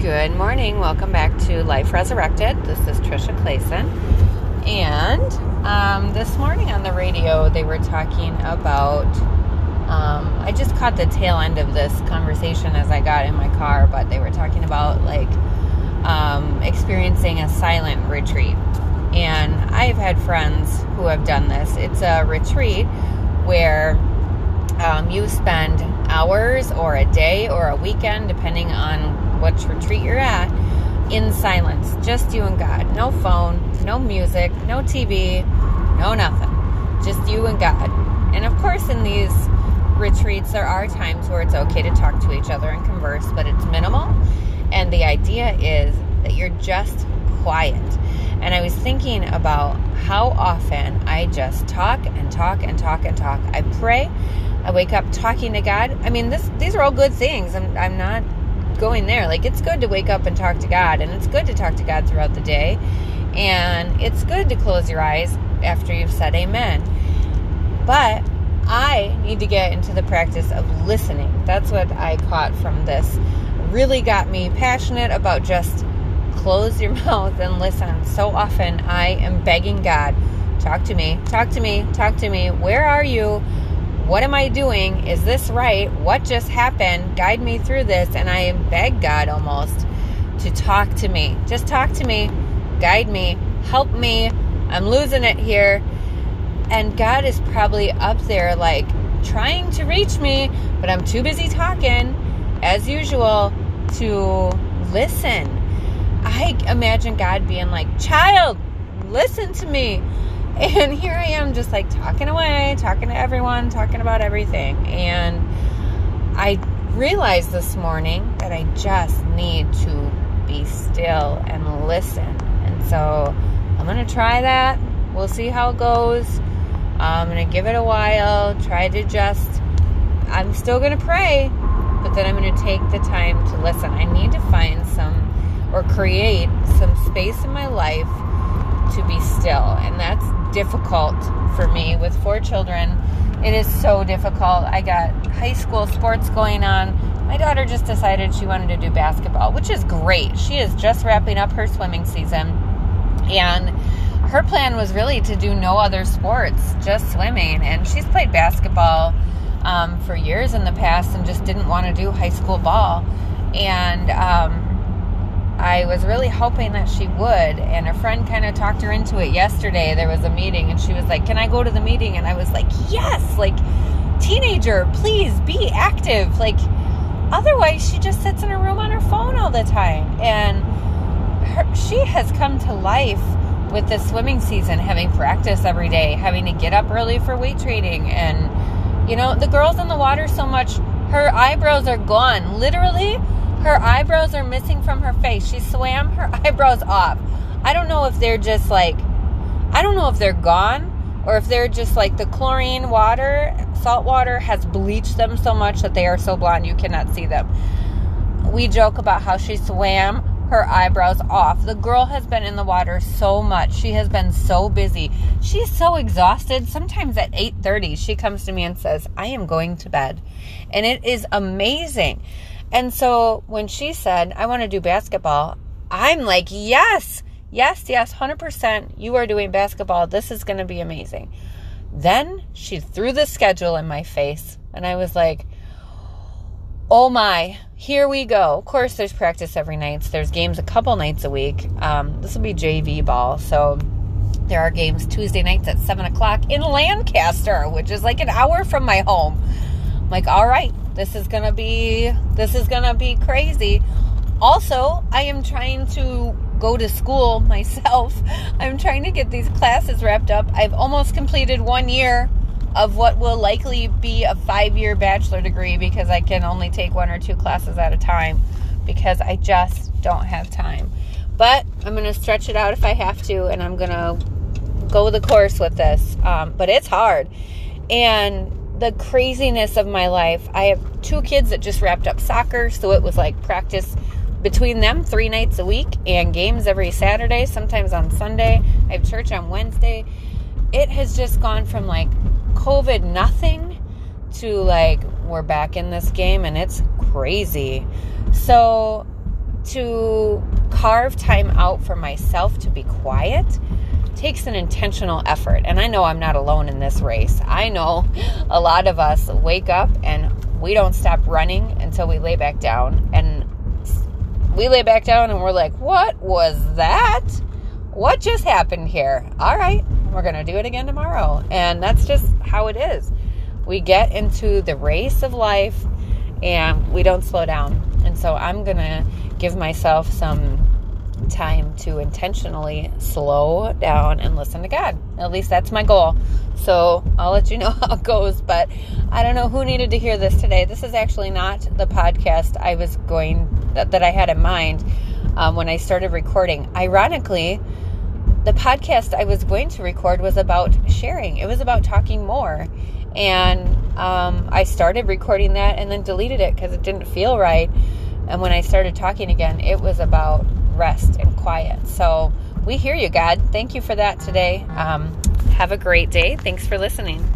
Good morning. Welcome back to Life Resurrected. This is Trisha Clayson. And um, this morning on the radio, they were talking about. Um, I just caught the tail end of this conversation as I got in my car, but they were talking about like um, experiencing a silent retreat. And I've had friends who have done this. It's a retreat where um, you spend hours or a day or a weekend, depending on which retreat you're at, in silence. Just you and God. No phone, no music, no TV, no nothing. Just you and God. And of course, in these retreats, there are times where it's okay to talk to each other and converse, but it's minimal. And the idea is that you're just quiet. And I was thinking about how often I just talk and talk and talk and talk. I pray. I wake up talking to God. I mean, this these are all good things. I'm I'm not going there. Like it's good to wake up and talk to God, and it's good to talk to God throughout the day. And it's good to close your eyes after you've said amen. But I need to get into the practice of listening. That's what I caught from this. Really got me passionate about just close your mouth and listen. So often I am begging God, talk to me, talk to me, talk to me. Where are you? What am I doing? Is this right? What just happened? Guide me through this. And I beg God almost to talk to me. Just talk to me, guide me, help me. I'm losing it here. And God is probably up there, like trying to reach me, but I'm too busy talking, as usual, to listen. I imagine God being like, Child, listen to me. And here I am, just like talking away, talking to everyone, talking about everything. And I realized this morning that I just need to be still and listen. And so I'm going to try that. We'll see how it goes. I'm going to give it a while, try to just, I'm still going to pray, but then I'm going to take the time to listen. I need to find some or create some space in my life to be still. And that's difficult for me with four children. It is so difficult. I got high school sports going on. My daughter just decided she wanted to do basketball, which is great. She is just wrapping up her swimming season. And her plan was really to do no other sports, just swimming. And she's played basketball um, for years in the past and just didn't want to do high school ball. And um, I was really hoping that she would. And a friend kind of talked her into it yesterday. There was a meeting, and she was like, Can I go to the meeting? And I was like, Yes, like, teenager, please be active. Like, otherwise, she just sits in her room on her phone all the time. And her, she has come to life with the swimming season, having practice every day, having to get up early for weight training. And, you know, the girls in the water so much, her eyebrows are gone. Literally, her eyebrows are missing from her face. She swam her eyebrows off. I don't know if they're just like, I don't know if they're gone or if they're just like the chlorine water, salt water has bleached them so much that they are so blonde you cannot see them. We joke about how she swam her eyebrows off. The girl has been in the water so much. She has been so busy. She's so exhausted. Sometimes at 8:30 she comes to me and says, "I am going to bed." And it is amazing. And so when she said, "I want to do basketball," I'm like, "Yes. Yes, yes, 100%. You are doing basketball. This is going to be amazing." Then she threw the schedule in my face, and I was like, oh my, here we go. Of course, there's practice every night. So there's games a couple nights a week. Um, this will be JV ball. So there are games Tuesday nights at 7 o'clock in Lancaster, which is like an hour from my home. I'm like, all right, this is going to be, this is going to be crazy. Also, I am trying to go to school myself. I'm trying to get these classes wrapped up. I've almost completed one year of what will likely be a five year bachelor degree because I can only take one or two classes at a time because I just don't have time. But I'm going to stretch it out if I have to, and I'm going to go the course with this. Um, but it's hard. And the craziness of my life, I have two kids that just wrapped up soccer, so it was like practice between them three nights a week and games every Saturday, sometimes on Sunday. I have church on Wednesday. It has just gone from like COVID nothing to like we're back in this game and it's crazy. So to carve time out for myself to be quiet takes an intentional effort. And I know I'm not alone in this race. I know a lot of us wake up and we don't stop running until we lay back down. And we lay back down and we're like, what was that? What just happened here? All right, we're going to do it again tomorrow. And that's just how it is. We get into the race of life and we don't slow down. And so I'm going to give myself some time to intentionally slow down and listen to God. At least that's my goal. So I'll let you know how it goes. But I don't know who needed to hear this today. This is actually not the podcast I was going that, that I had in mind um, when I started recording. Ironically, the podcast I was going to record was about sharing. It was about talking more. And um, I started recording that and then deleted it because it didn't feel right. And when I started talking again, it was about rest and quiet. So we hear you, God. Thank you for that today. Um, have a great day. Thanks for listening.